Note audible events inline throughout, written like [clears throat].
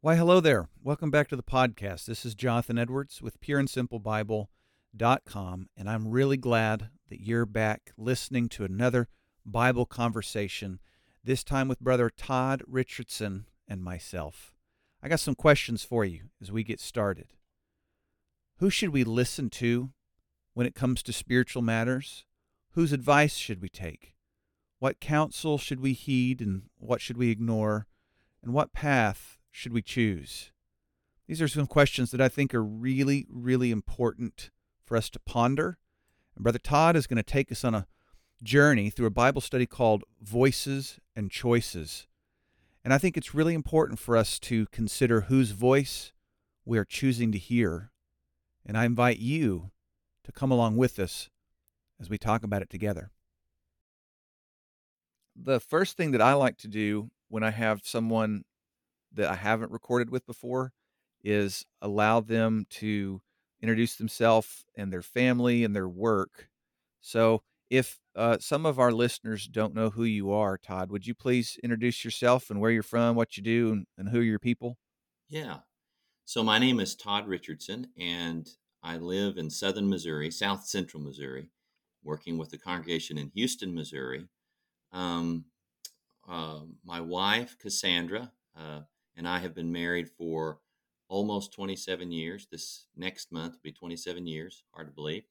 Why, hello there. Welcome back to the podcast. This is Jonathan Edwards with pureandsimplebible.com, and I'm really glad that you're back listening to another Bible conversation, this time with Brother Todd Richardson and myself. I got some questions for you as we get started. Who should we listen to when it comes to spiritual matters? Whose advice should we take? What counsel should we heed and what should we ignore? And what path should we choose? These are some questions that I think are really, really important for us to ponder. And Brother Todd is going to take us on a journey through a Bible study called Voices and Choices. And I think it's really important for us to consider whose voice we are choosing to hear. And I invite you to come along with us as we talk about it together. The first thing that I like to do when I have someone that I haven't recorded with before is allow them to introduce themselves and their family and their work. So, if uh, some of our listeners don't know who you are, Todd, would you please introduce yourself and where you're from, what you do, and, and who are your people? Yeah. So, my name is Todd Richardson, and I live in southern Missouri, south central Missouri, working with the congregation in Houston, Missouri. Um, uh, my wife, Cassandra, uh, and I have been married for almost 27 years. This next month will be 27 years. Hard to believe.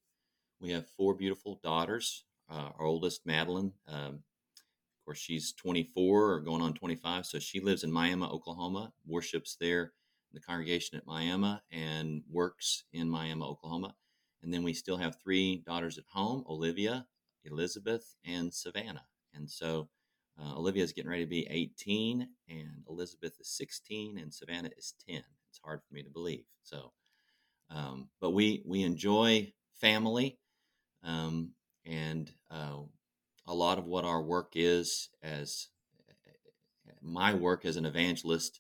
We have four beautiful daughters. Uh, our oldest, Madeline, um, of course, she's 24 or going on 25. So she lives in Miami, Oklahoma, worships there the congregation at Miami, and works in Miami, Oklahoma. And then we still have three daughters at home Olivia, Elizabeth, and Savannah. And so uh, Olivia is getting ready to be 18, and Elizabeth is 16, and Savannah is 10. It's hard for me to believe. So, um, but we we enjoy family, um, and uh, a lot of what our work is as my work as an evangelist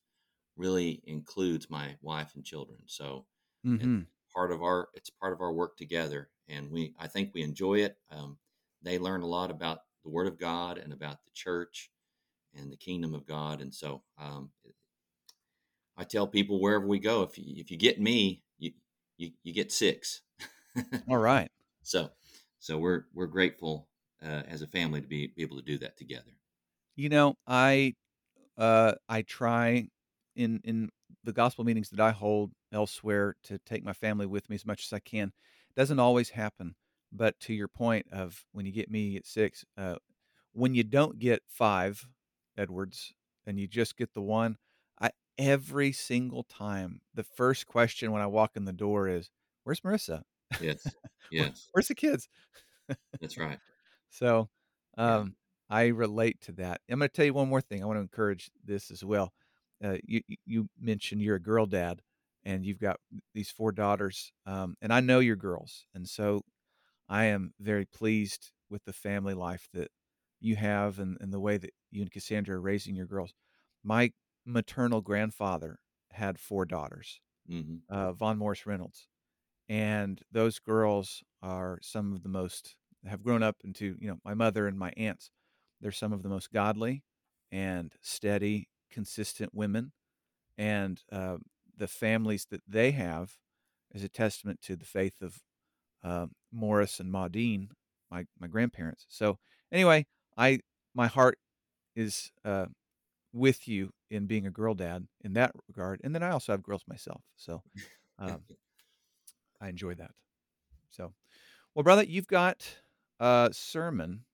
really includes my wife and children. So, mm-hmm. part of our it's part of our work together, and we I think we enjoy it. Um, they learn a lot about the Word of God and about the church and the kingdom of God. And so um, I tell people wherever we go, if you, if you get me, you, you, you get six. [laughs] All right. So, so we're, we're grateful uh, as a family to be, be able to do that together. You know, I, uh, I try in, in the gospel meetings that I hold elsewhere to take my family with me as much as I can. Doesn't always happen. But to your point of when you get me at six, uh, when you don't get five Edwards and you just get the one, I every single time the first question when I walk in the door is, "Where's Marissa?" Yes, [laughs] yes. Where's the kids? That's right. [laughs] So, um, yeah. I relate to that. I'm going to tell you one more thing. I want to encourage this as well. Uh, you you mentioned you're a girl dad, and you've got these four daughters, um, and I know your girls, and so I am very pleased with the family life that you have and, and the way that you and Cassandra are raising your girls. My maternal grandfather had four daughters, mm-hmm. uh, Von Morris Reynolds, and those girls are some of the most have grown up into you know my mother and my aunts. They're some of the most godly and steady, consistent women, and uh, the families that they have is a testament to the faith of uh, Morris and Maudine, my my grandparents. So anyway, I my heart is uh, with you in being a girl dad in that regard, and then I also have girls myself, so um, [laughs] I enjoy that. So, well, brother, you've got a sermon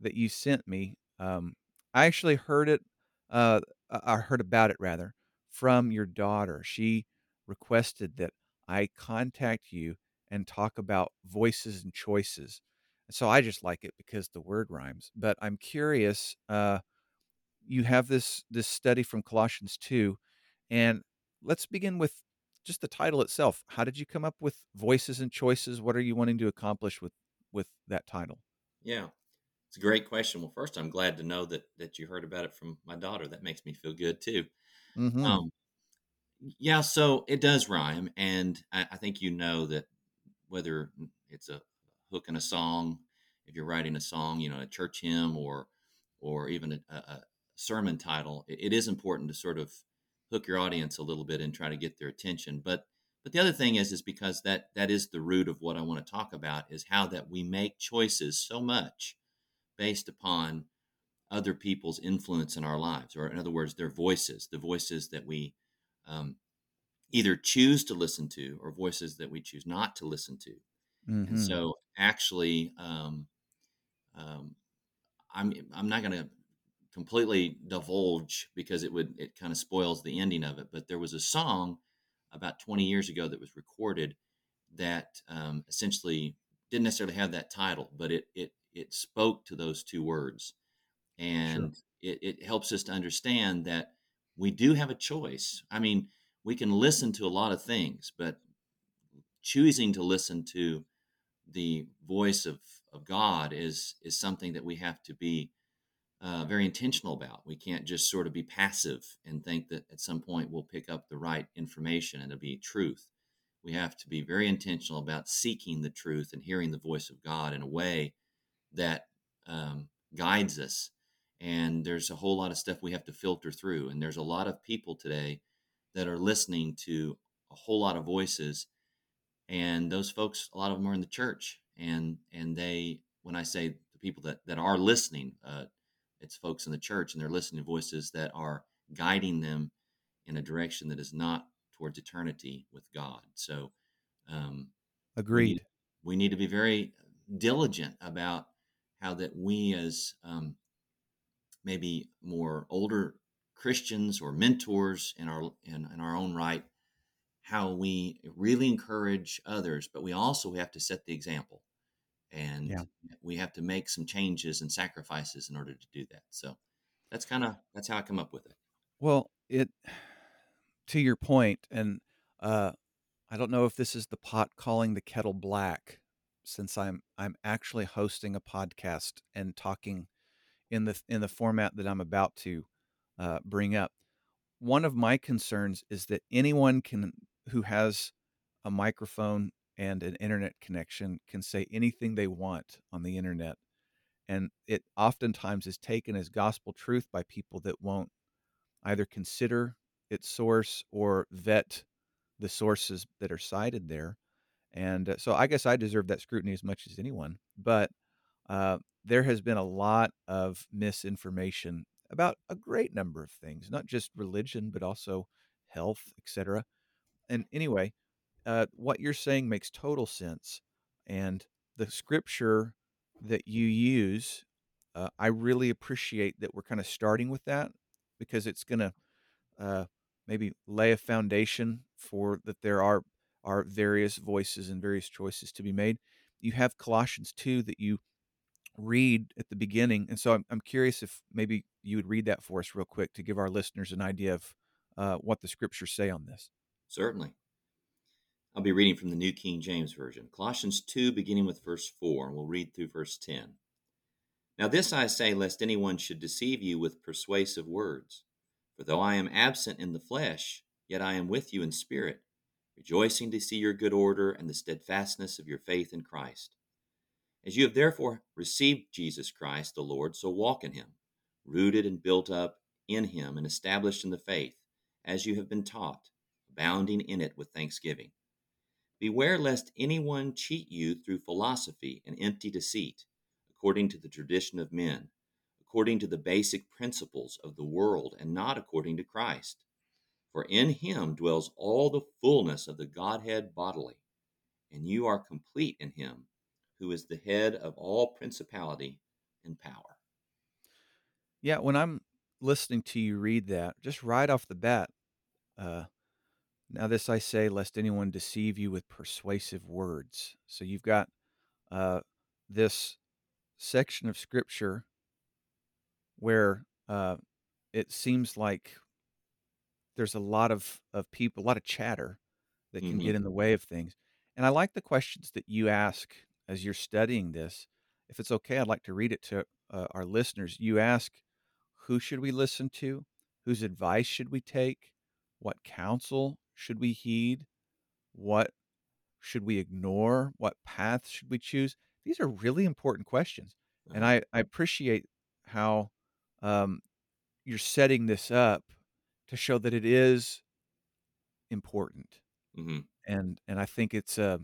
that you sent me. Um, I actually heard it. Uh, I heard about it rather from your daughter. She requested that I contact you and talk about voices and choices. So I just like it because the word rhymes. But I'm curious. Uh, you have this this study from Colossians two, and let's begin with just the title itself. How did you come up with voices and choices? What are you wanting to accomplish with with that title? Yeah, it's a great question. Well, first, I'm glad to know that that you heard about it from my daughter. That makes me feel good too. Mm-hmm. Um, yeah, so it does rhyme, and I, I think you know that whether it's a hook in a song. If you're writing a song, you know, a church hymn or or even a, a sermon title, it, it is important to sort of hook your audience a little bit and try to get their attention. But but the other thing is is because that that is the root of what I want to talk about is how that we make choices so much based upon other people's influence in our lives, or in other words, their voices, the voices that we um, either choose to listen to or voices that we choose not to listen to. Mm-hmm. And so, actually, um, um, I'm I'm not going to completely divulge because it would it kind of spoils the ending of it. But there was a song about 20 years ago that was recorded that um, essentially didn't necessarily have that title, but it it it spoke to those two words, and sure. it, it helps us to understand that we do have a choice. I mean, we can listen to a lot of things, but choosing to listen to the voice of, of God is is something that we have to be uh, very intentional about. We can't just sort of be passive and think that at some point we'll pick up the right information and it'll be truth. We have to be very intentional about seeking the truth and hearing the voice of God in a way that um, guides us. And there's a whole lot of stuff we have to filter through. And there's a lot of people today that are listening to a whole lot of voices. And those folks, a lot of them are in the church. And and they, when I say the people that, that are listening, uh, it's folks in the church and they're listening to voices that are guiding them in a direction that is not towards eternity with God. So, um, agreed. We need, we need, to be very diligent about how that we, as um, maybe more older Christians or mentors in our in, in our own right, how we really encourage others, but we also have to set the example and yeah. we have to make some changes and sacrifices in order to do that so that's kind of that's how i come up with it well it to your point and uh i don't know if this is the pot calling the kettle black since i'm i'm actually hosting a podcast and talking in the in the format that i'm about to uh, bring up one of my concerns is that anyone can who has a microphone and an internet connection can say anything they want on the internet. And it oftentimes is taken as gospel truth by people that won't either consider its source or vet the sources that are cited there. And uh, so I guess I deserve that scrutiny as much as anyone. But uh, there has been a lot of misinformation about a great number of things, not just religion, but also health, etc. And anyway, uh, what you're saying makes total sense. And the scripture that you use, uh, I really appreciate that we're kind of starting with that because it's going to uh, maybe lay a foundation for that there are are various voices and various choices to be made. You have Colossians 2 that you read at the beginning. And so I'm, I'm curious if maybe you would read that for us real quick to give our listeners an idea of uh, what the scriptures say on this. Certainly. I'll be reading from the New King James Version, Colossians 2, beginning with verse 4, and we'll read through verse 10. Now, this I say, lest anyone should deceive you with persuasive words. For though I am absent in the flesh, yet I am with you in spirit, rejoicing to see your good order and the steadfastness of your faith in Christ. As you have therefore received Jesus Christ the Lord, so walk in him, rooted and built up in him and established in the faith, as you have been taught, abounding in it with thanksgiving. Beware lest anyone cheat you through philosophy and empty deceit, according to the tradition of men, according to the basic principles of the world, and not according to Christ. For in him dwells all the fullness of the Godhead bodily, and you are complete in him, who is the head of all principality and power. Yeah, when I'm listening to you read that, just right off the bat, uh, now, this I say, lest anyone deceive you with persuasive words. So you've got uh, this section of scripture where uh, it seems like there's a lot of, of people, a lot of chatter that can mm-hmm. get in the way of things. And I like the questions that you ask as you're studying this. If it's okay, I'd like to read it to uh, our listeners. You ask, who should we listen to? Whose advice should we take? What counsel should we heed? What should we ignore? What path should we choose? These are really important questions, and Uh-huh. I I appreciate how, um, you're setting this up to show that it is important, hmm and and I think it's, uh,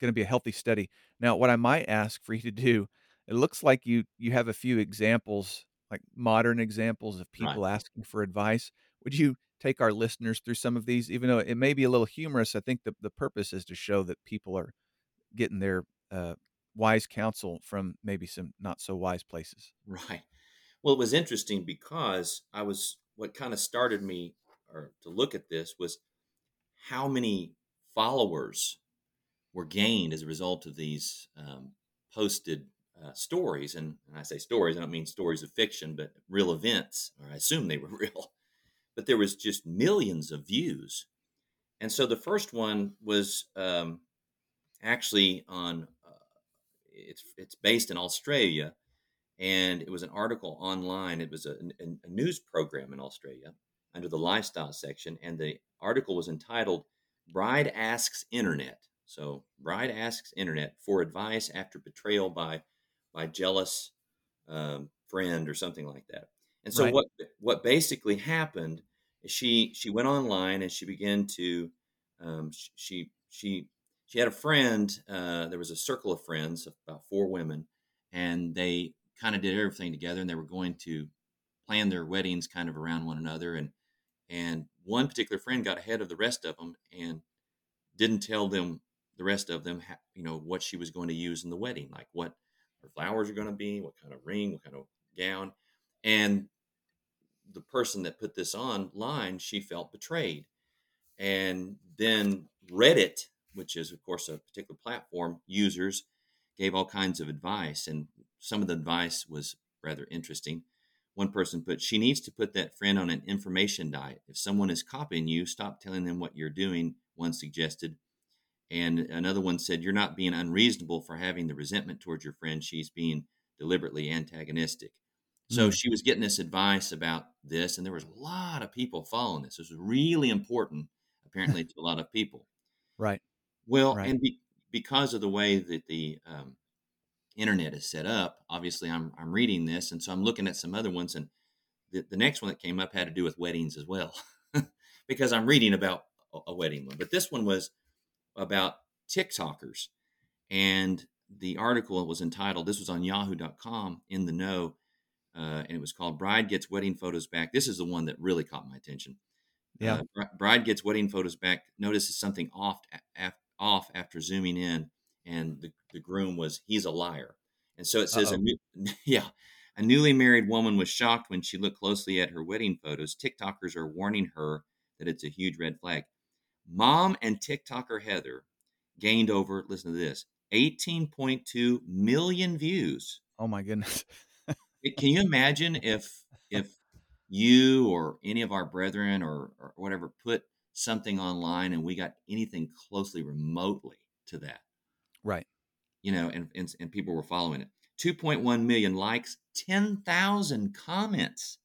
gonna be a healthy study. Now, what I might ask for you to do, it looks like you you have a few examples, like modern examples of Right. people asking for advice. Would you take our listeners through some of these? Even though it may be a little humorous, I think the the purpose is to show that people are getting their, uh, wise counsel from maybe some not so wise places. Right. Well, it was interesting because I was what kind of started me or to look at this was how many followers were gained as a result of these um, posted uh, stories. And, I say stories, I don't mean stories of fiction, but real events, or I assume they were [laughs] real. But there was just millions of views. And so the first one was um, actually on. Uh, it's it's based in Australia, and it was an article online. It was a, a, news program in Australia under the lifestyle section, and the article was entitled "Bride Asks Internet." So, bride asks internet for advice after betrayal by by jealous um, friend or something like that. And so, Right. what what basically happened is she she went online and she began to um, she she she had a friend. Uh, there was a circle of friends, about four women, and they kind of did everything together, and they were going to plan their weddings kind of around one another. And and one particular friend got ahead of the rest of them and didn't tell them the rest of them, you know, what she was going to use in the wedding, like what her flowers are going to be, what kind of ring, what kind of gown. And the person that put this online, she felt betrayed. And then Reddit, which is, of course, a particular platform, users gave all kinds of advice. And some of the advice was rather interesting. One person put, she needs to put that friend on an information diet. If someone is copying you, stop telling them what you're doing, one suggested. And another one said, You're not being unreasonable for having the resentment towards your friend. She's being deliberately antagonistic. So Mm, she was getting this advice about this, and there was a lot of people following this. This was really important, apparently, [laughs] to a lot of people. right, Well, right. and be, because of the way that the um, internet is set up, obviously, I'm I'm reading this, and so I'm looking at some other ones, and the, the next one that came up had to do with weddings as well, [laughs] because I'm reading about a, a wedding one. But this one was about TikTokers. And the article was entitled, this was on yahoo.com in the know, uh, and it was called Bride Gets Wedding Photos Back. This is the one that really caught my attention. Yeah. Uh, bride gets wedding photos back, notices something off, af- off after zooming in, and the, the groom was, he's a liar. And so it says, a new, [laughs] yeah, a newly married woman was shocked when she looked closely at her wedding photos. TikTokers are warning her that it's a huge red flag. Mom and TikToker Heather gained over, listen to this, 18.2 million views. Oh my goodness. Can you imagine if if you or any of our brethren or, or whatever put something online and we got anything closely remotely to that, Right. You know, and and, and people were following it. 2.1 million likes, 10,000 comments.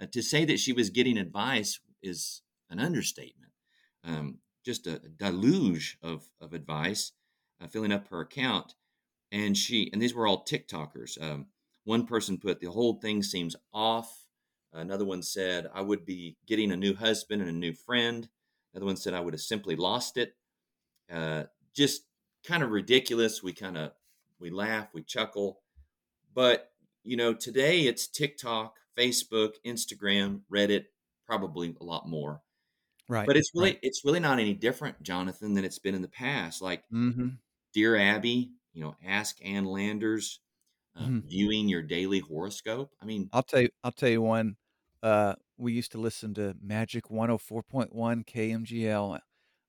Uh, to say that she was getting advice is an understatement. Um, just a deluge of, of advice uh, filling up her account. And she, and these were all TikTokers. Um, one person put, the whole thing seems off. Another one said, I would be getting a new husband and a new friend. Another one said, I would have simply lost it. Uh, just kind of ridiculous. We kind of, we laugh, we chuckle. But, you know, today it's TikTok, Facebook, Instagram, Reddit, probably a lot more. Right. But it's Right. really it's really not any different, Jonathan, than it's been in the past. Like Mhm. Dear Abby, you know, Ask Ann Landers, uh, Mhm. viewing your daily horoscope. I mean, I'll tell you I'll tell you one, uh, we used to listen to Magic 104.1 KMGL.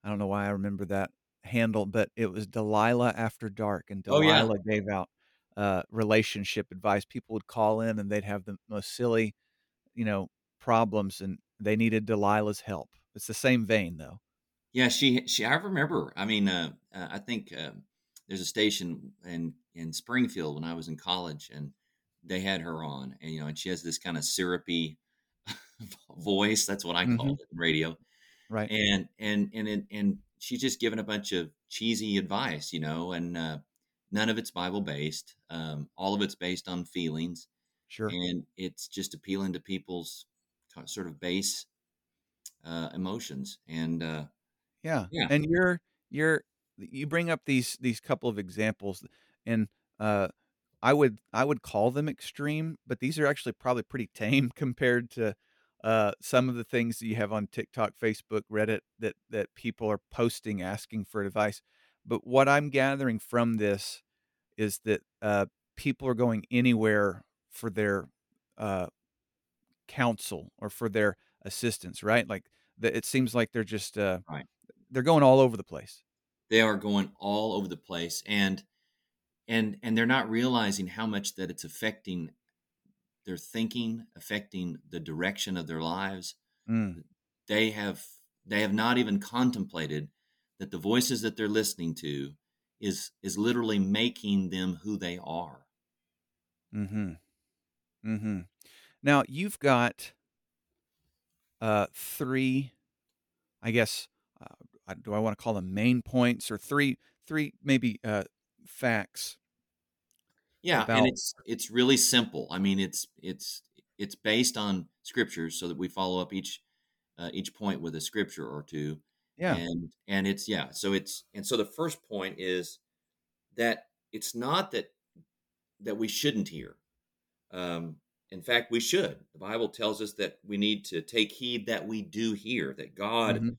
I don't know why I remember that handle, but it was Delilah After Dark, and oh yeah, Delilah gave out, uh, relationship advice. People would call in, and they'd have the most silly, you know, problems, and they needed Delilah's help. It's the same vein, though. yeah. She she. I remember. I mean, uh, uh, I think uh, there's a station in in Springfield when I was in college, and they had her on, and you know, and she has this kind of syrupy [laughs] voice. That's what I Mhm. called it in radio. Right. and and and and, and she's just given a bunch of cheesy advice, you know, and uh, none of it's Bible based. Um, all of it's based on feelings, Sure. and it's just appealing to people's sort of base uh, emotions. And uh, Yeah. yeah, And you're you're you bring up these these couple of examples and uh I would I would call them extreme, but these are actually probably pretty tame [laughs] compared to uh some of the things that you have on TikTok, Facebook, Reddit that that people are posting asking for advice. But what I'm gathering from this is that uh people are going anywhere for their uh counsel or for their assistance, right? Like the, it seems like they're just uh right. they're going all over the place. They are going all over the place, and and and they're not realizing how much that it's affecting their thinking, affecting the direction of their lives. Mm, They have they have not even contemplated that the voices that they're listening to is is literally making them who they are. Mm-hmm. Mm-hmm. Now you've got, uh, 3, I guess, uh, do I wanna call them main points or 3 3 maybe, uh, facts Yeah, and it's it's really simple. I mean, it's it's it's based on scriptures, so that we follow up each uh, each point with a scripture or two, Yeah, and and it's yeah. So it's and so the first point is that it's not that that we shouldn't hear. Um, in fact, we should. The Bible tells us that we need to take heed that we do hear. That God mhm,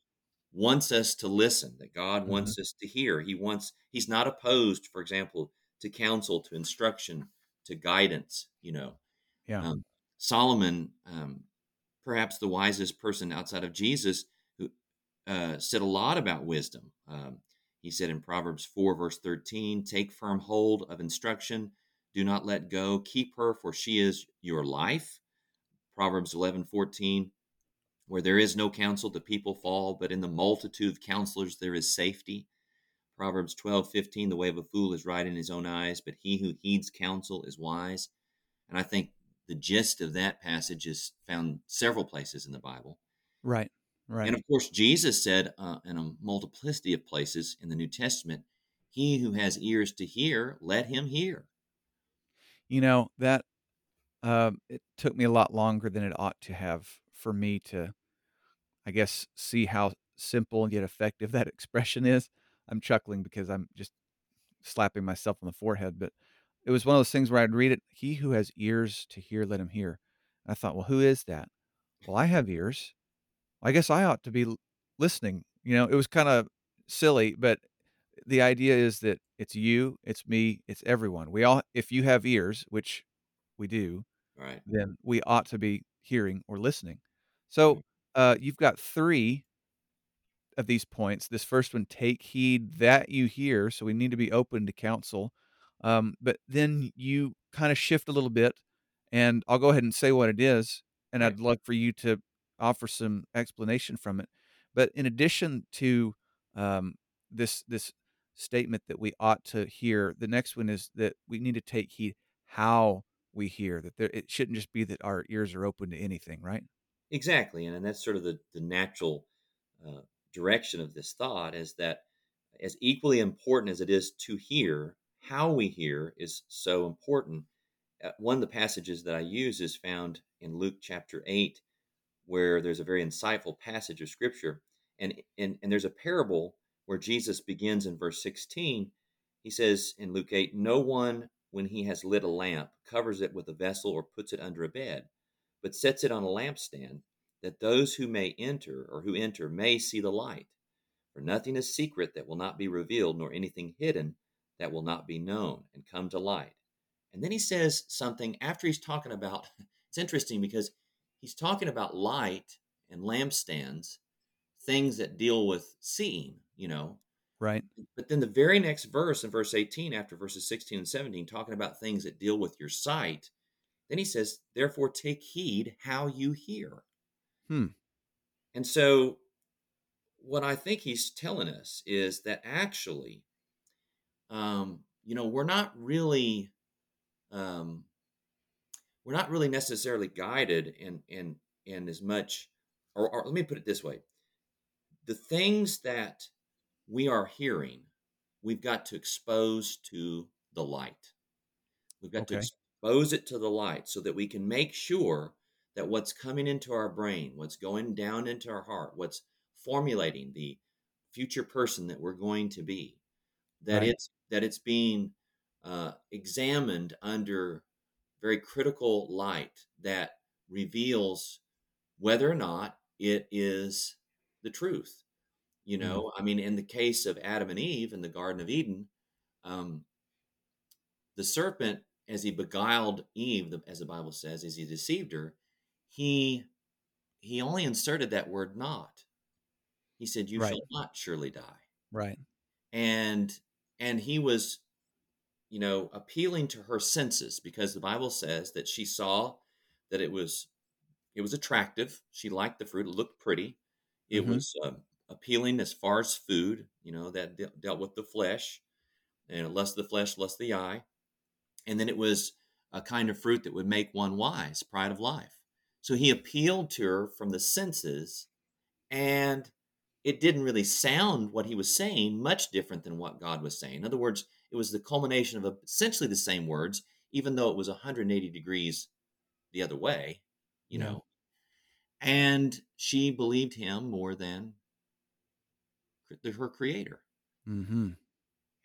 wants us to listen. That God mhm, wants us to hear. He wants. He's not opposed, for example, to counsel, to instruction, to guidance. You know, yeah, um, Solomon, um, perhaps the wisest person outside of Jesus, who uh, said a lot about wisdom. Um, he said in Proverbs 4, verse 13, Take firm hold of instruction, do not let go, keep her, for she is your life. Proverbs 11, 14, Where there is no counsel, the people fall, but in the multitude of counselors there is safety. Proverbs 12, 15, The way of a fool is right in his own eyes, but he who heeds counsel is wise. And I think the gist of that passage is found several places in the Bible. right, Right. And of course, Jesus said uh, in a multiplicity of places in the New Testament, He who has ears to hear, let him hear. You know, that, um, it took me a lot longer than it ought to have for me to, I guess, see how simple and yet effective that [laughs] expression is. I'm chuckling because I'm just slapping myself on the forehead, but it was one of those things where I'd read it, "He who has ears to hear, let him hear." And I thought, "Well, who is that?" "Well, I have ears. I guess I ought to be listening." You know, it was kinda silly, but the idea is that it's you, it's me, it's everyone. We all if you have ears, which we do, Right. then we ought to be hearing or listening. So, uh, you've got 3 of these points. This first one, take heed that you hear. So we need to be open to counsel. Um, but then you kind of shift a little bit, and I'll go ahead and say what it is, and I'd love for you to offer some explanation from it. But in addition to um, this this statement that we ought to hear, the next one is that we need to take heed how we hear. That there, it shouldn't just be that our ears are open to anything, right? Exactly. And, and that's sort of the, the natural uh, direction of this thought is that as equally important as it is to hear, how we hear is so important. Uh, one of the passages that I use is found in Luke chapter 8, where there's a very insightful passage of scripture. And, and, and there's a parable where Jesus begins in verse 16. He says in Luke 8, No one, when he has lit a lamp, covers it with a vessel or puts it under a bed, but sets it on a lampstand, that those who may enter or who enter may see the light. For nothing is secret that will not be revealed, nor anything hidden that will not be known and come to light. And then he says something after he's talking about [laughs] it's interesting because he's talking about light and lampstands, things that deal with seeing, you know. Right. But then the very next verse in verse 18, after verses 16 and 17, talking about things that deal with your sight, then he says, Therefore take heed how you hear. Hmm. And so what I think he's telling us is that actually, um, you know, we're not really, um, we're not really necessarily guided in in in as much, or, or let me put it this way: the things that we are hearing, we've got to expose to the light. We've got to expose it to the light so that we can make sure that what's coming into our brain, what's going down into our heart, what's formulating the future person that we're going to be, that Right. it's that it's being uh, examined under very critical light that reveals whether or not it is the truth. You Mm. know, I mean, in the case of Adam and Eve in the Garden of Eden, um, the serpent, as he beguiled Eve, as the Bible says, as he deceived her, he he only inserted that word "not." He said, "You Right. shall not surely die," Right. and and he was, you know, appealing to her senses because the Bible says that she saw that it was it was attractive. She liked the fruit; it looked pretty. It Mhm. was um, appealing as far as food, you know, that de- dealt with the flesh and lust of the flesh, lust of the eye. And then it was a kind of fruit that would make one wise, pride of life. So he appealed to her from the senses, and it didn't really sound what he was saying much different than what God was saying. In other words, it was the culmination of essentially the same words, even though it was 180 degrees the other way, you Yeah. know. And she believed him more than her creator. Mhm.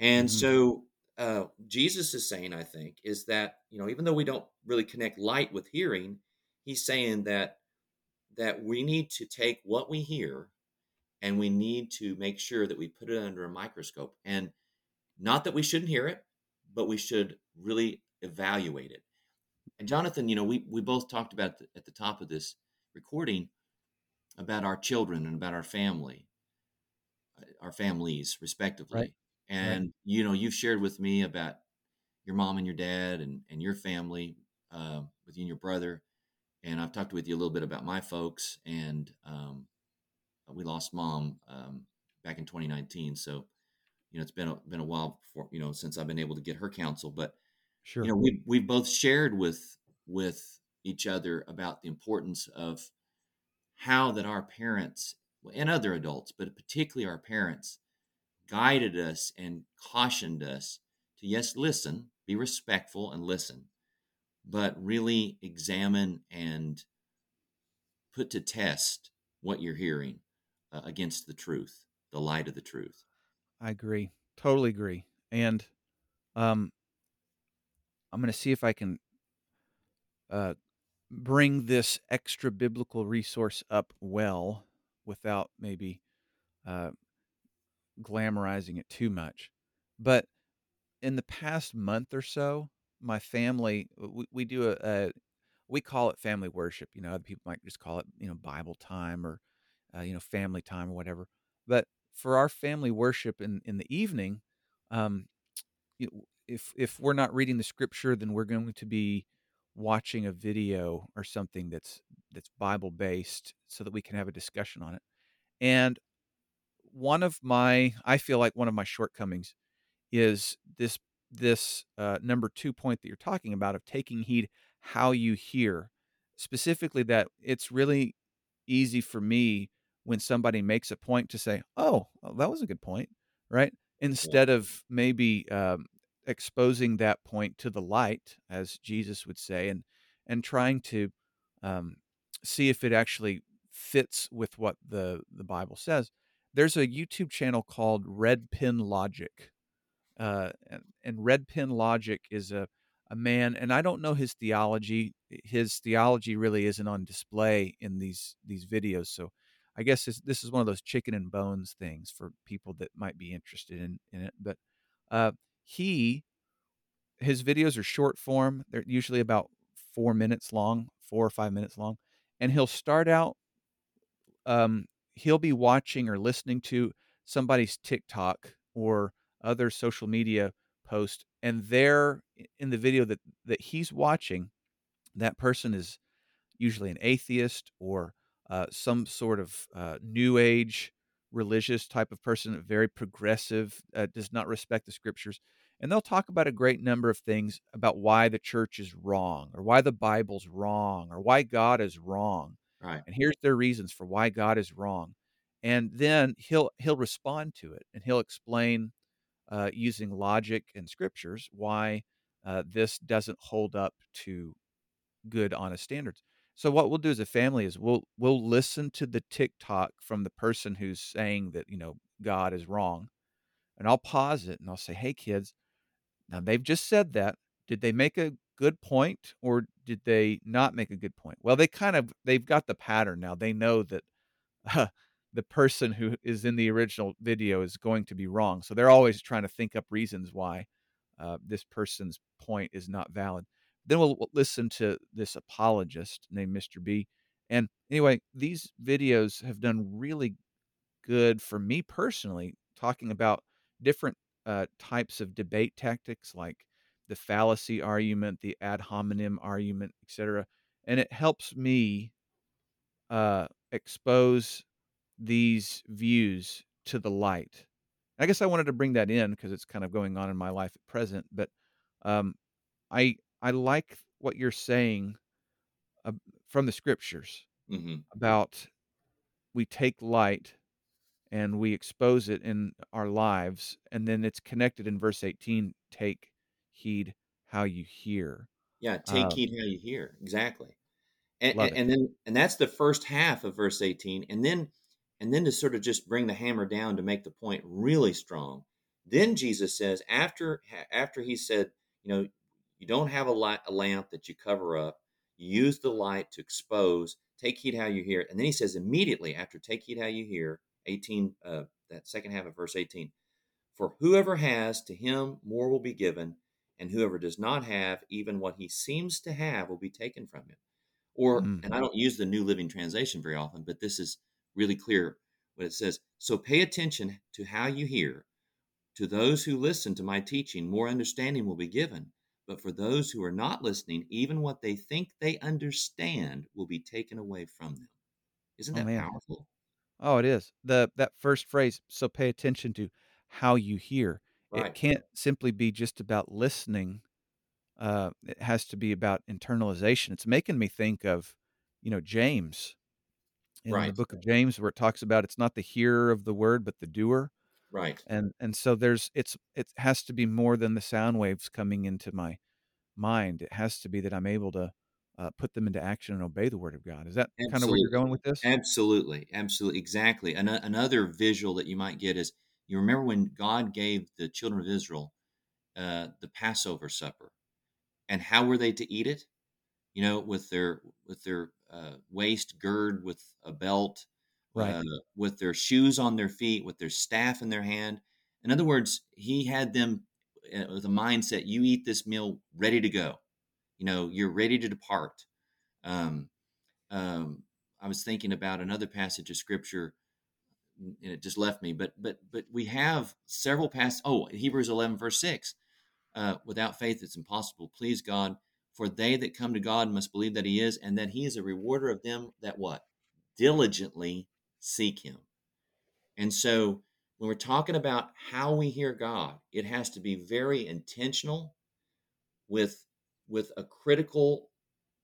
And Mhm. so uh, Jesus is saying, I think, is that you know, even though we don't really connect light with hearing, he's saying that that we need to take what we hear and we need to make sure that we put it under a microscope. And not that we shouldn't hear it, but we should really evaluate it. And Jonathan, you know, we we both talked about the, at the top of this recording about our children and about our family, uh, our families respectively. Right. And you know, you've shared with me about your mom and your dad and and your family uh, with you and your brother. And I've talked with you a little bit about my folks, and um, we lost mom um, back in 2019. So, you know, it's been a, been a while before you know since I've been able to get her counsel. But Sure. you know, we we've both shared with with each other about the importance of how that our parents and other adults, but particularly our parents, guided us and cautioned us to yes, listen, be respectful and listen, but really examine and put to test what you're hearing uh, against the truth, the light of the truth. I agree. Totally agree. And um, I'm going to see if I can uh, bring this extra biblical resource up well without maybe uh, glamorizing it too much. But in the past month or so, my family we, we do a, a we call it family worship. You know, other people might just call it you know Bible time or uh, you know family time or whatever. But for our family worship in in the evening, um, you know, if if we're not reading the scripture, then we're going to be watching a video or something that's that's Bible based, so that we can have a discussion on it. And one of my, I feel like one of my shortcomings is this this uh, number two point that you're talking about of taking heed how you hear, specifically that it's really easy for me when somebody makes a point to say, "Oh, well, that was a good point," right? Instead of maybe um, exposing that point to the light, as Jesus would say, and and trying to um, see if it actually fits with what the the Bible says. There's a YouTube channel called Red Pen Logic, uh, and, Red Pen Logic is a a man, and I don't know his theology. His theology really isn't on display in these these videos, so I guess this, this is one of those chicken and bones things for people that might be interested in in it. But uh, he his videos are short form; they're usually about four minutes long, four or five minutes long, and he'll start out. Um, he'll be watching or listening to somebody's TikTok or other social media post, and there in the video that that he's watching, that person is usually an atheist or uh, some sort of uh, new age religious type of person, very progressive, uh, does not respect the scriptures. And they'll talk about a great number of things about why the church is wrong, or why the Bible's wrong, or why God is wrong. Right. And here's their reasons for why God is wrong. and then he'll he'll respond to it, and he'll explain, uh, using logic and scriptures why, uh, this doesn't hold up to good, honest standards. So what we'll do as a family is we'll we'll listen to the TikTok from the person who's saying that, you know, God is wrong, and I'll pause it and I'll say, "Hey, kids, now they've just said that. Did they make a good point or did they not make a good point?" Well, they kind of they've got the pattern now. They know that uh, [laughs] the person who is in the original video is going to be wrong. So they're always trying to think up reasons why uh, this person's point is not valid. Then we'll, we'll listen to this apologist named Mr. B. And anyway, these videos have done really good for me personally, talking about different uh, types of debate tactics like the fallacy argument, the ad hominem argument, etc. And it helps me uh, expose these views to the light. I guess I wanted to bring that in because it's kind of going on in my life at present, but um, I I like what you're saying uh, from the scriptures hmm about we take light and we expose it in our lives, and then it's connected in verse 18. Take heed how you hear. Yeah, take Uh, heed how you hear. Exactly. And, and, and then and that's the first half of verse 18 and then and then to sort of just bring the hammer down to make the point really strong. Then jesus says after after he said you know you don't have a light a lamp that you cover up. You use the light to expose. Take heed how you hear and then he says immediately after take heed how you hear 18 uh, that second half of verse 18 for whoever has to him more will be given and whoever does not have even what he seems to have will be taken from him. Or, Mm. and I don't use the New Living Translation very often, but this is really clear what it says. So pay attention to how you hear. To those who listen to my teaching, more understanding will be given. But for those who are not listening, even what they think they understand will be taken away from them. Isn't Oh that man. powerful? Oh, it is. The that first phrase, so pay attention to how you hear. It can't simply be just about listening. Uh, it has to be about internalization. It's making me think of, you know, James in the book of James where it talks about it's not the hearer of the word, but the doer. right. And and so there's it's it has to be more than the sound waves coming into my mind. It has to be that I'm able to uh, put them into action and obey the word of God. Is that kind of where you're going with this? Absolutely. Absolutely. Exactly. An- another visual that you might get is you remember when God gave the children of Israel uh, the Passover supper and how were they to eat it? You know, with their with their uh, waist gird with a belt, Right. uh, with their shoes on their feet, with their staff in their hand. In other words, he had them uh, with a mindset: you eat this meal ready to go. You know, you're ready to depart. Um, um, I was thinking about another passage of scripture, and it just left me. But but but we have several passages. Oh, Hebrews 11 verse 6 uh, without faith, it's impossible please God. For they that come to God must believe that He is, and that He is a rewarder of them that what diligently seek Him. And so, when we're talking about how we hear God, it has to be very intentional with with a critical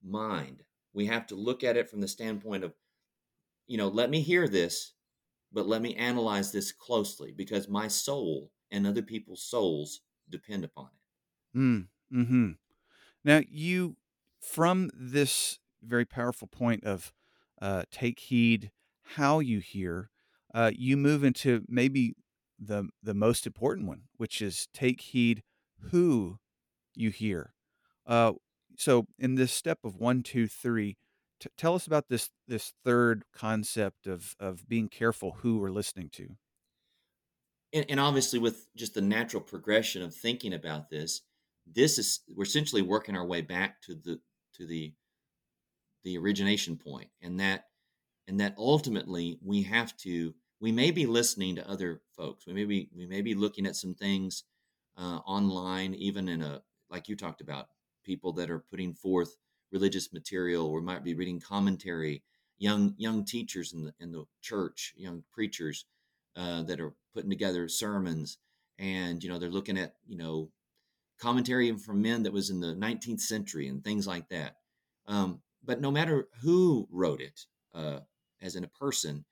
mind. We have to look at it from the standpoint of, you know, let me hear this, but let me analyze this closely because my soul and other people's souls depend upon it. Mm, mhm. Now you from this very powerful point of, uh, take heed how you hear, uh, you move into maybe the the most important one, which is take heed who you hear. Uh, so in this step of one, two, three, t tell us about this this 3rd concept of of being careful who we're listening to. and, and obviously with just the natural progression of thinking about this this is we're essentially working our way back to the to the the origination point and that and that ultimately we have to we may be listening to other folks. We may be we may be looking at some things uh, online even in a like you talked about people that are putting forth religious material or might be reading commentary young young teachers in the in the church young preachers uh, that are putting together sermons and you know they're looking at you know commentary from men that was in the 19th century and things like that um, but no matter who wrote it uh, as in a person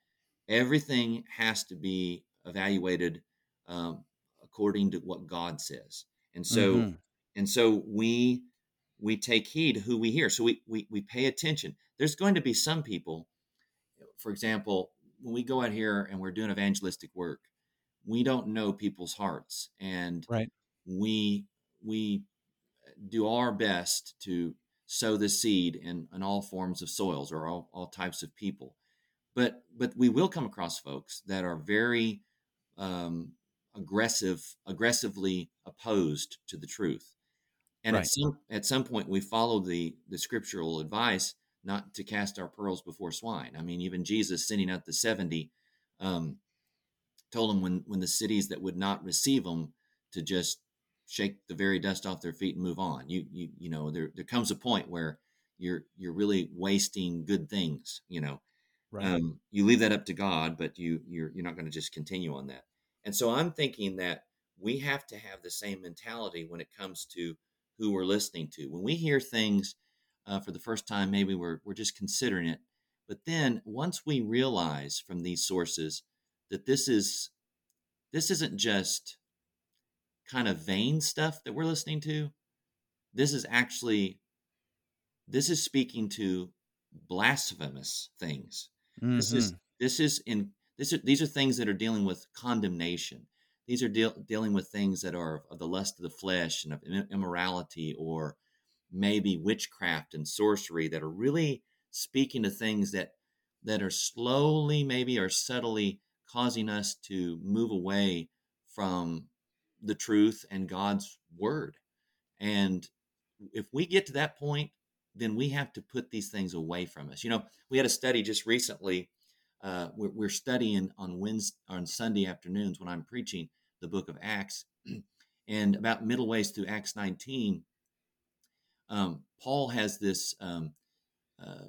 everything has to be evaluated um, according to what God says. And so, Mhm. and so we we take heed who we hear. So we we we pay attention. There's going to be some people, for example, when we go out here and we're doing evangelistic work, we don't know people's hearts, and Right. we we do our best to sow the seed in, in all forms of soils or all, all types of people. But but we will come across folks that are very um, aggressive aggressively opposed to the truth. And at some at some point we follow the the scriptural advice not to cast our pearls before swine. I mean even jesus sending out the 70 um, told them when when the cities that would not receive them to just shake the very dust off their feet and move on you you you know there there comes a point where you're you're really wasting good things you know Right. um, you leave that up to God, but you you're you're not going to just continue on that. And so I'm thinking that we have to have the same mentality when it comes to who we're listening to. When we hear things uh, for the first time, maybe we're we're just considering it, but then once we realize from these sources that this is this isn't just kind of vain stuff that we're listening to. This is actually this is speaking to blasphemous things this is Mhm. this is in this are, these are things that are dealing with condemnation. These are deal, dealing with things that are of the lust of the flesh and of immorality, or maybe witchcraft and sorcery that are really speaking to things that that are slowly, maybe, or subtly causing us to move away from the truth and God's word. And if we get to that point, then we have to put these things away from us. You know, we had a study just recently. Uh, we're, we're, studying on Wednesday, on Sunday afternoons when I'm preaching the book of Acts, [clears throat] and about middle ways through Acts 19, um, Paul has this um, uh,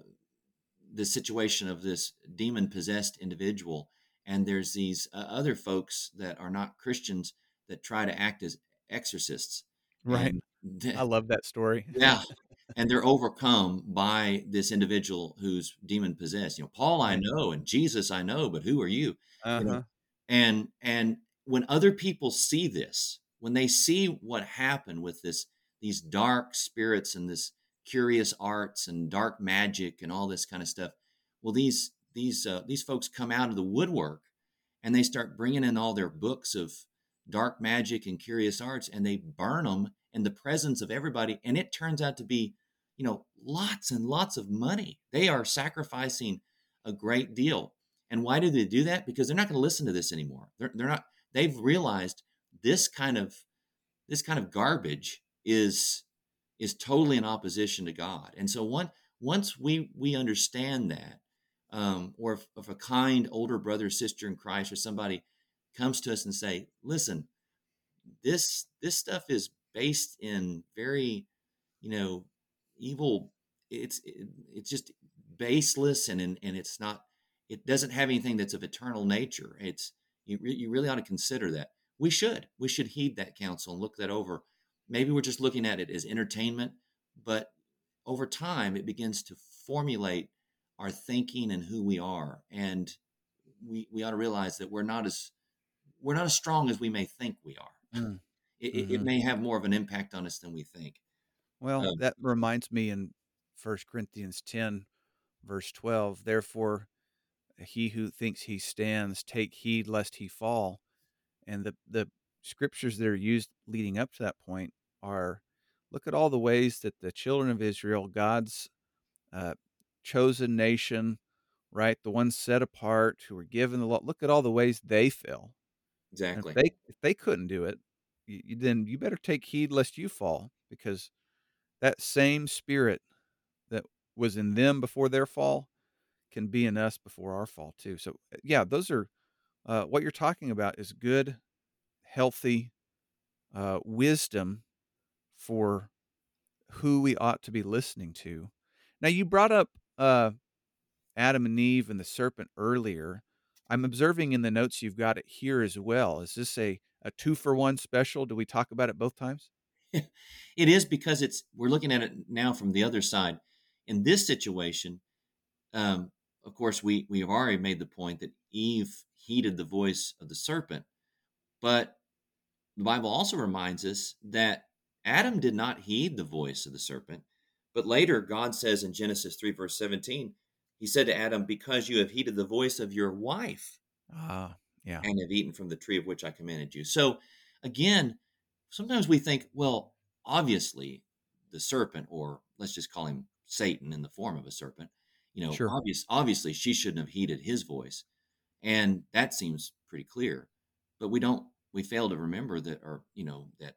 this situation of this demon possessed individual, and there's these uh, other folks that are not Christians that try to act as exorcists, Right. I love that story. yeah, [laughs] and they're overcome by this individual who's demon possessed. You know, Paul I know and Jesus I know, but who are you? Uh You know, and and when other people see this, when they see what happened with this these dark spirits and this curious arts and dark magic and all this kind of stuff, well, these these uh, these folks come out of the woodwork and they start bringing in all their books of dark magic and curious arts and they burn them in the presence of everybody and it turns out to be you know lots and lots of money. They are sacrificing a great deal. And why do they do that? Because they're not going to listen to this anymore. They're, they're not they've realized this kind of this kind of garbage is is totally in opposition to god. And so one once we we understand that um, or if, if a kind older brother sister in christ or somebody comes to us and say listen this this stuff is based in very you know evil it's it, it's just baseless and and it's not it doesn't have anything that's of eternal nature. It's you, re, you really ought to consider that. We should we should heed that counsel and look that over. Maybe we're just looking at it as entertainment but over time it begins to formulate our thinking and who we are. And we we ought to realize that we're not as we're not as strong as we may think we are Mm. [laughs] it, Mhm. it may have more of an impact on us than we think. Well, Um, that reminds me in First Corinthians 10, verse 12, therefore, he who thinks he stands, take heed lest he fall. And the, the scriptures that are used leading up to that point are look at all the ways that the children of Israel, God's uh, chosen nation, right, the ones set apart who were given the law, look at all the ways they fell. And if exactly. they if they couldn't do it, you, you- then you better take heed lest you fall, because that same spirit that was in them before their fall can be in us before our fall too. So uh, yeah, those are uh, what you're talking about is good, healthy uh, wisdom for who we ought to be listening to. Now you brought up uh, Adam and Eve and the serpent earlier. I'm observing in the notes you've got it here as well. Is this a a two for one special? Do we talk about it both times? [laughs] it is because it's we're looking at it now from the other side. In this situation, um, of course, we we have already made the point that Eve heeded the voice of the serpent. But the Bible also reminds us that Adam did not heed the voice of the serpent. But later, God says in Genesis 3, verse 17, He said to Adam, Because you have heeded the voice of your wife Ah, yeah. and have eaten from the tree of which I commanded you. So, again, sometimes we think, well, obviously, the serpent, or let's just call him Satan in the form of a serpent, you know, Sure. obvious, obviously she shouldn't have heeded his voice. And that seems pretty clear. But we don't, we fail to remember that, or, you know, that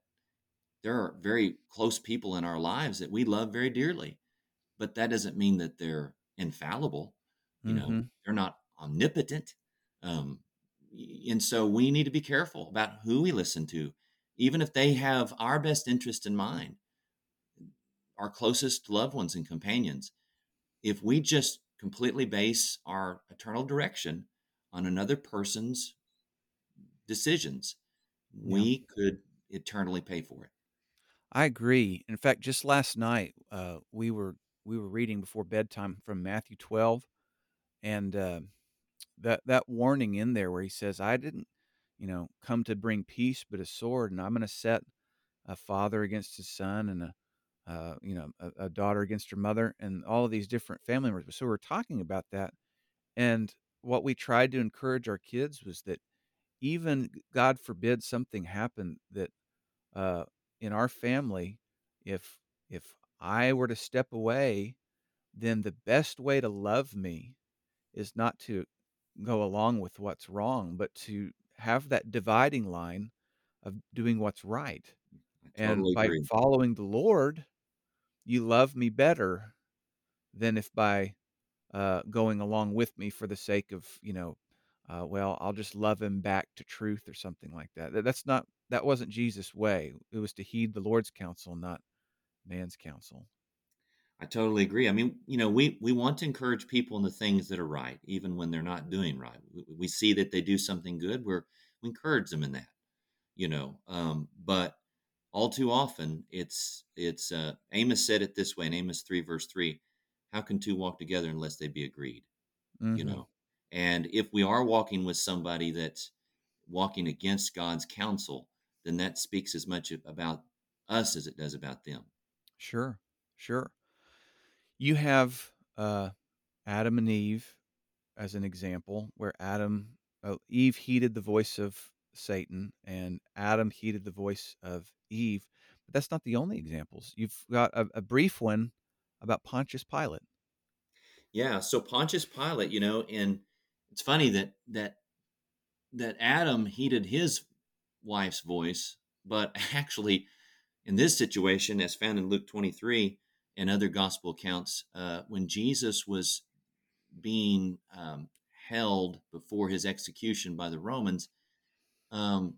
there are very close people in our lives that we love very dearly. But that doesn't mean that they're infallible. You know, Mhm. they're not omnipotent. Um, and so we need to be careful about who we listen to, even if they have our best interest in mind, our closest loved ones and companions. If we just completely base our eternal direction on another person's decisions, Yeah. we could eternally pay for it. I agree. In fact, just last night, uh, we were we were reading before bedtime from Matthew 12, and, uh, that that warning in there where he says, "I didn't, you know, come to bring peace, but a sword, and I'm gonna set a father against his son and a, uh, you know, a a daughter against her mother," and all of these different family members. So we're talking about that, and what we tried to encourage our kids was that even God forbid something happened that uh, in our family, if if I were to step away, then the best way to love me is not to go along with what's wrong, but to have that dividing line of doing what's right. I And by agree. following the Lord, you love me better than if by uh, going along with me for the sake of, you know, uh, well, I'll just love him back to truth or something like that. That- That's not, that wasn't Jesus' way. It was to heed the Lord's counsel, not man's counsel. I totally agree. I mean, you know, we we want to encourage people in the things that are right, even when they're not doing right. We, we see that they do something good, we're we encourage them in that, you know. Um, but all too often, it's it's uh, Amos said it this way in Amos three verse three: "How can two walk together unless they be agreed?" You hmm know. And if we are walking with somebody that's walking against God's counsel, then that speaks as much about us as it does about them. Sure, sure. You have uh, Adam and Eve as an example, where Adam, uh, Eve heeded the voice of Satan, and Adam heeded the voice of Eve. But that's not the only examples. You've got a, a brief one about Pontius Pilate. Yeah, so Pontius Pilate, you know, and it's funny that that that Adam heeded his wife's voice, but [laughs] actually in this situation, as found in Luke 23 and other gospel accounts, uh, when Jesus was being um, held before his execution by the Romans, um,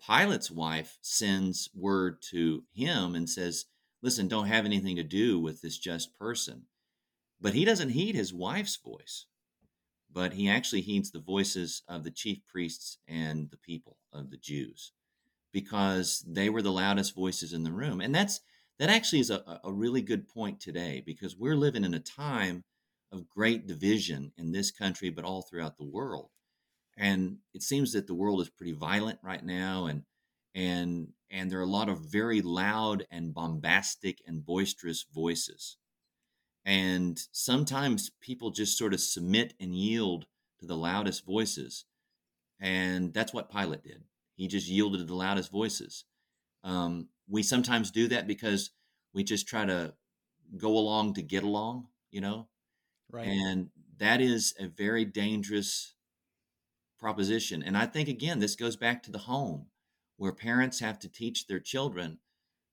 Pilate's wife sends word to him and says, Listen, don't have anything to do with this just person. But he doesn't heed his wife's voice, but he actually heeds the voices of the chief priests and the people of the Jews because they were the loudest voices in the room. And that's that actually is a, a really good point today because we're living in a time of great division in this country, but all throughout the world. And it seems that the world is pretty violent right now, and and and there are a lot of very loud and bombastic and boisterous voices. And sometimes people just sort of submit and yield to the loudest voices. And that's what Pilate did. He just yielded to the loudest voices. Um, we sometimes do that because we just try to go along to get along, you know? Right. And that is a very dangerous proposition. And I think, again, this goes back to the home where parents have to teach their children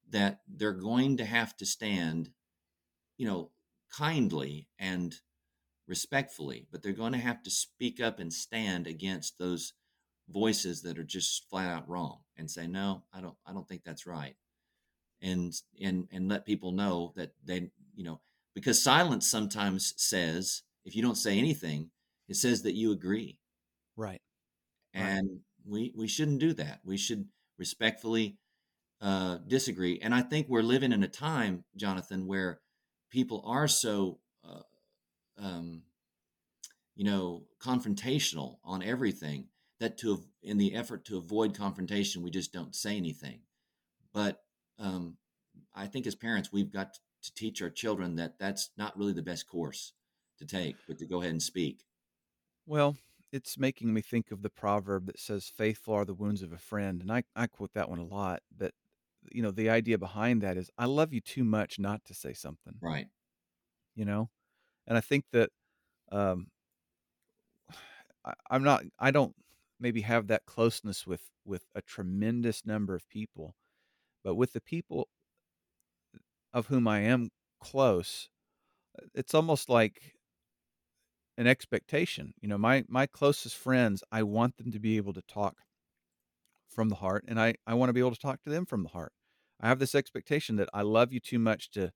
that they're going to have to stand, you know, kindly and respectfully, but they're going to have to speak up and stand against those voices that are just flat out wrong and say, no, I don't, I don't think that's right. And, and, and let people know that they, you know, because silence sometimes says, if you don't say anything, it says that you agree. Right. Right. And we, we shouldn't do that. We should respectfully uh, disagree. And I think we're living in a time, Jonathan, where people are so uh, um, you know, confrontational on everything. That to in the effort to avoid confrontation, we just don't say anything. But um, I think as parents, we've got to teach our children that that's not really the best course to take, but to go ahead and speak. Well, it's making me think of the proverb that says, "Faithful are the wounds of a friend," and I I quote that one a lot. But you know, the idea behind that is, I love you too much not to say something. Right. You know, and I think that um, [sighs] I, I'm not. I don't maybe have that closeness with with a tremendous number of people, but with the people of whom I am close, uh, it's almost like an expectation. You know, my my closest friends, I want them to be able to talk from the heart, and I I want to be able to talk to them from the heart. I have this expectation that I love you too much to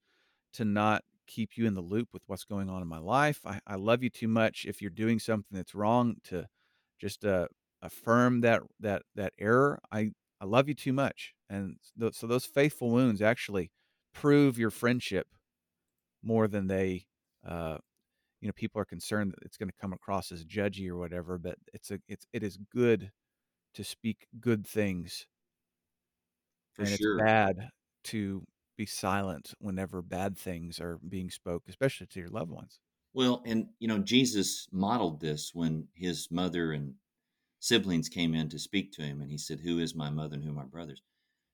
to not keep you in the loop with what's going on in my life. I, I love you too much if you're doing something that's wrong to just uh, affirm that that that error. I I love you too much, and th- so those faithful wounds actually prove your friendship more than they uh, you know people are concerned that it's going to come across as judgy or whatever but it's a it's it is good to speak good things For and it's bad to be silent whenever bad things are being spoke especially to your loved ones Well, and you know, Jesus modeled this when his mother and siblings came in to speak to him, and he said, "Who is my mother and who are my brothers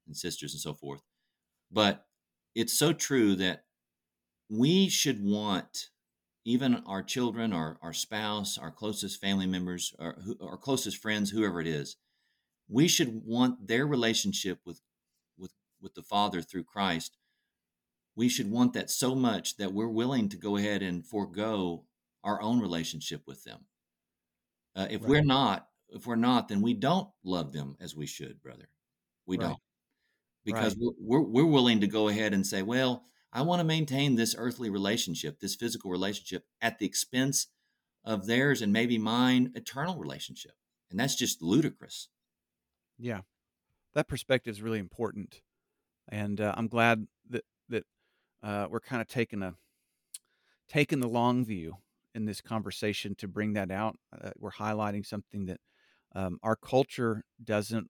and sisters and so forth." But it's so true that we should want even our children, our our spouse, our closest family members, our, our closest friends, whoever it is, we should want their relationship with with with the Father through Christ. We should want that so much that we're willing to go ahead and forego our own relationship with them. Uh, if we're not, if we're not, then we don't love them as we should, brother. We right don't because right we're, we're, willing to go ahead and say, well, I want to maintain this earthly relationship, this physical relationship at the expense of theirs and maybe mine eternal relationship. And that's just ludicrous. yeah that perspective is really important and uh, i'm glad that that uh, we're kind of taking a taking the long view in this conversation to bring that out uh, we're highlighting something that um, our culture doesn't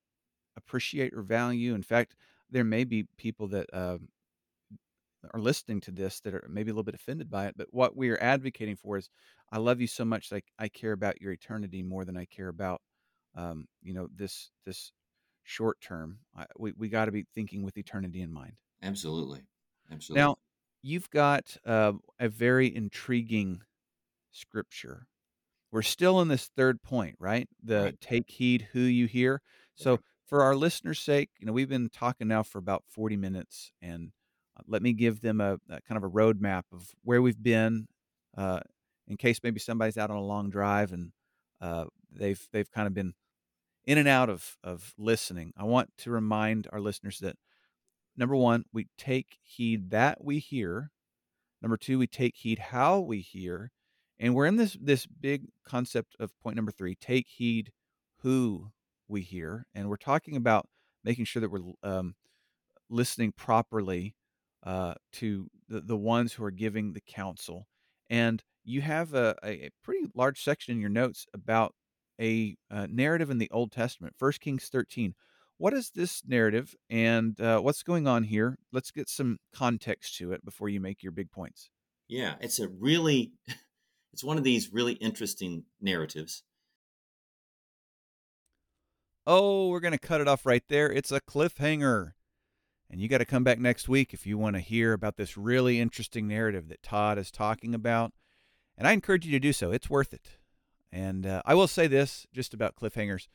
appreciate or value in fact there may be people that uh, are listening to this that are maybe a little bit offended by it but what we are advocating for is i love you so much like i care about your eternity more than i care about um, you know this this short term I, we, we got to be thinking with eternity in mind Absolutely. Absolutely. now you've got uh, a very intriguing scripture we're still in this third point right? The Right. take heed who you hear. So for our listeners sake you know we've been talking now for about 40 minutes and uh, let me give them a, a kind of a roadmap of where we've been uh, in case maybe somebody's out on a long drive and uh, they've they've kind of been in and out of of listening. I want to remind our listeners that number one we take heed that we hear. Number two, we take heed how we hear. And we're in this this big concept of point number three, take heed who we hear. And we're talking about making sure that we're um, listening properly uh, to the, the ones who are giving the counsel. And you have a, a a pretty large section in your notes about a, uh narrative in the Old Testament, First Kings 13. What is this narrative and uh, what's going on here? Let's get some context to it before you make your big points. Yeah. It's a really, it's one of these really interesting narratives. Oh, we're going to cut it off right there. It's a cliffhanger. And you got to come back next week if you want to hear about this really interesting narrative that Todd is talking about. And I encourage you to do so. It's worth it. And uh, I will say this just about cliffhangers.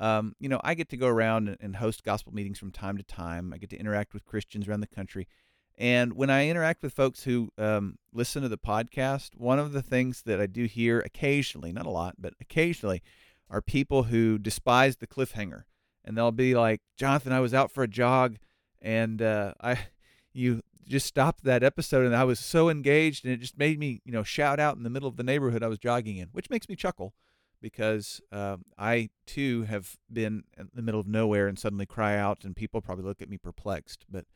Um, you know, I get to go around and host gospel meetings from time to time. I get to interact with Christians around the country. And when I interact with folks who um, listen to the podcast, one of the things that I do hear occasionally, not a lot, but occasionally, are people who despise the cliffhanger. And they'll be like, Jonathan, I was out for a jog and uh, I, [laughs] you just stopped that episode and I was so engaged and it just made me, you know, shout out in the middle of the neighborhood I was jogging in, which makes me chuckle because um, I too have been in the middle of nowhere and suddenly cry out and people probably look at me perplexed. But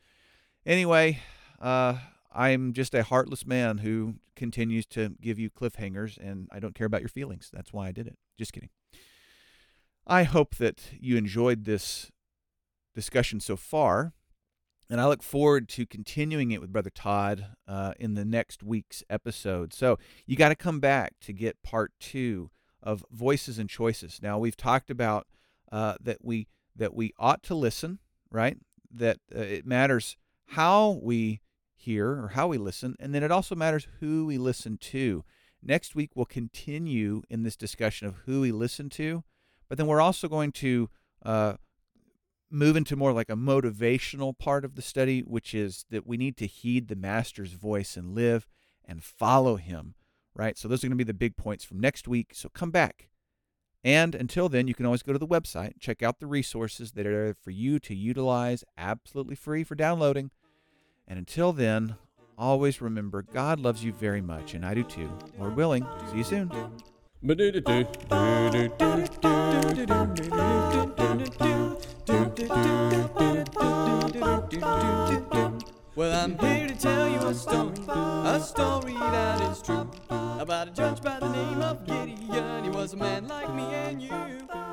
anyway, uh, I'm just a heartless man who continues to give you cliffhangers, and I don't care about your feelings. That's why I did it. Just kidding. I hope that you enjoyed this discussion so far, and I look forward to continuing it with Brother Todd uh, in the next week's episode. So you got to come back to get part two of Voices and Choices. Now we've talked about uh, that we that we ought to listen, right? That uh, it matters how we hear or how we listen, and then it also matters who we listen to. Next week, we'll continue in this discussion of who we listen to, but then we're also going to uh, move into more like a motivational part of the study, which is that we need to heed the Master's voice and live and follow him, right? So, those are going to be the big points from next week. So, come back. And until then, you can always go to the website, check out the resources that are there for you to utilize absolutely free for downloading. And until then, always remember God loves you very much, and I do too. Lord willing, see you soon. Well, I'm here to tell you a story, a story that is true, about a judge by the name of Gideon. He was a man like me and you.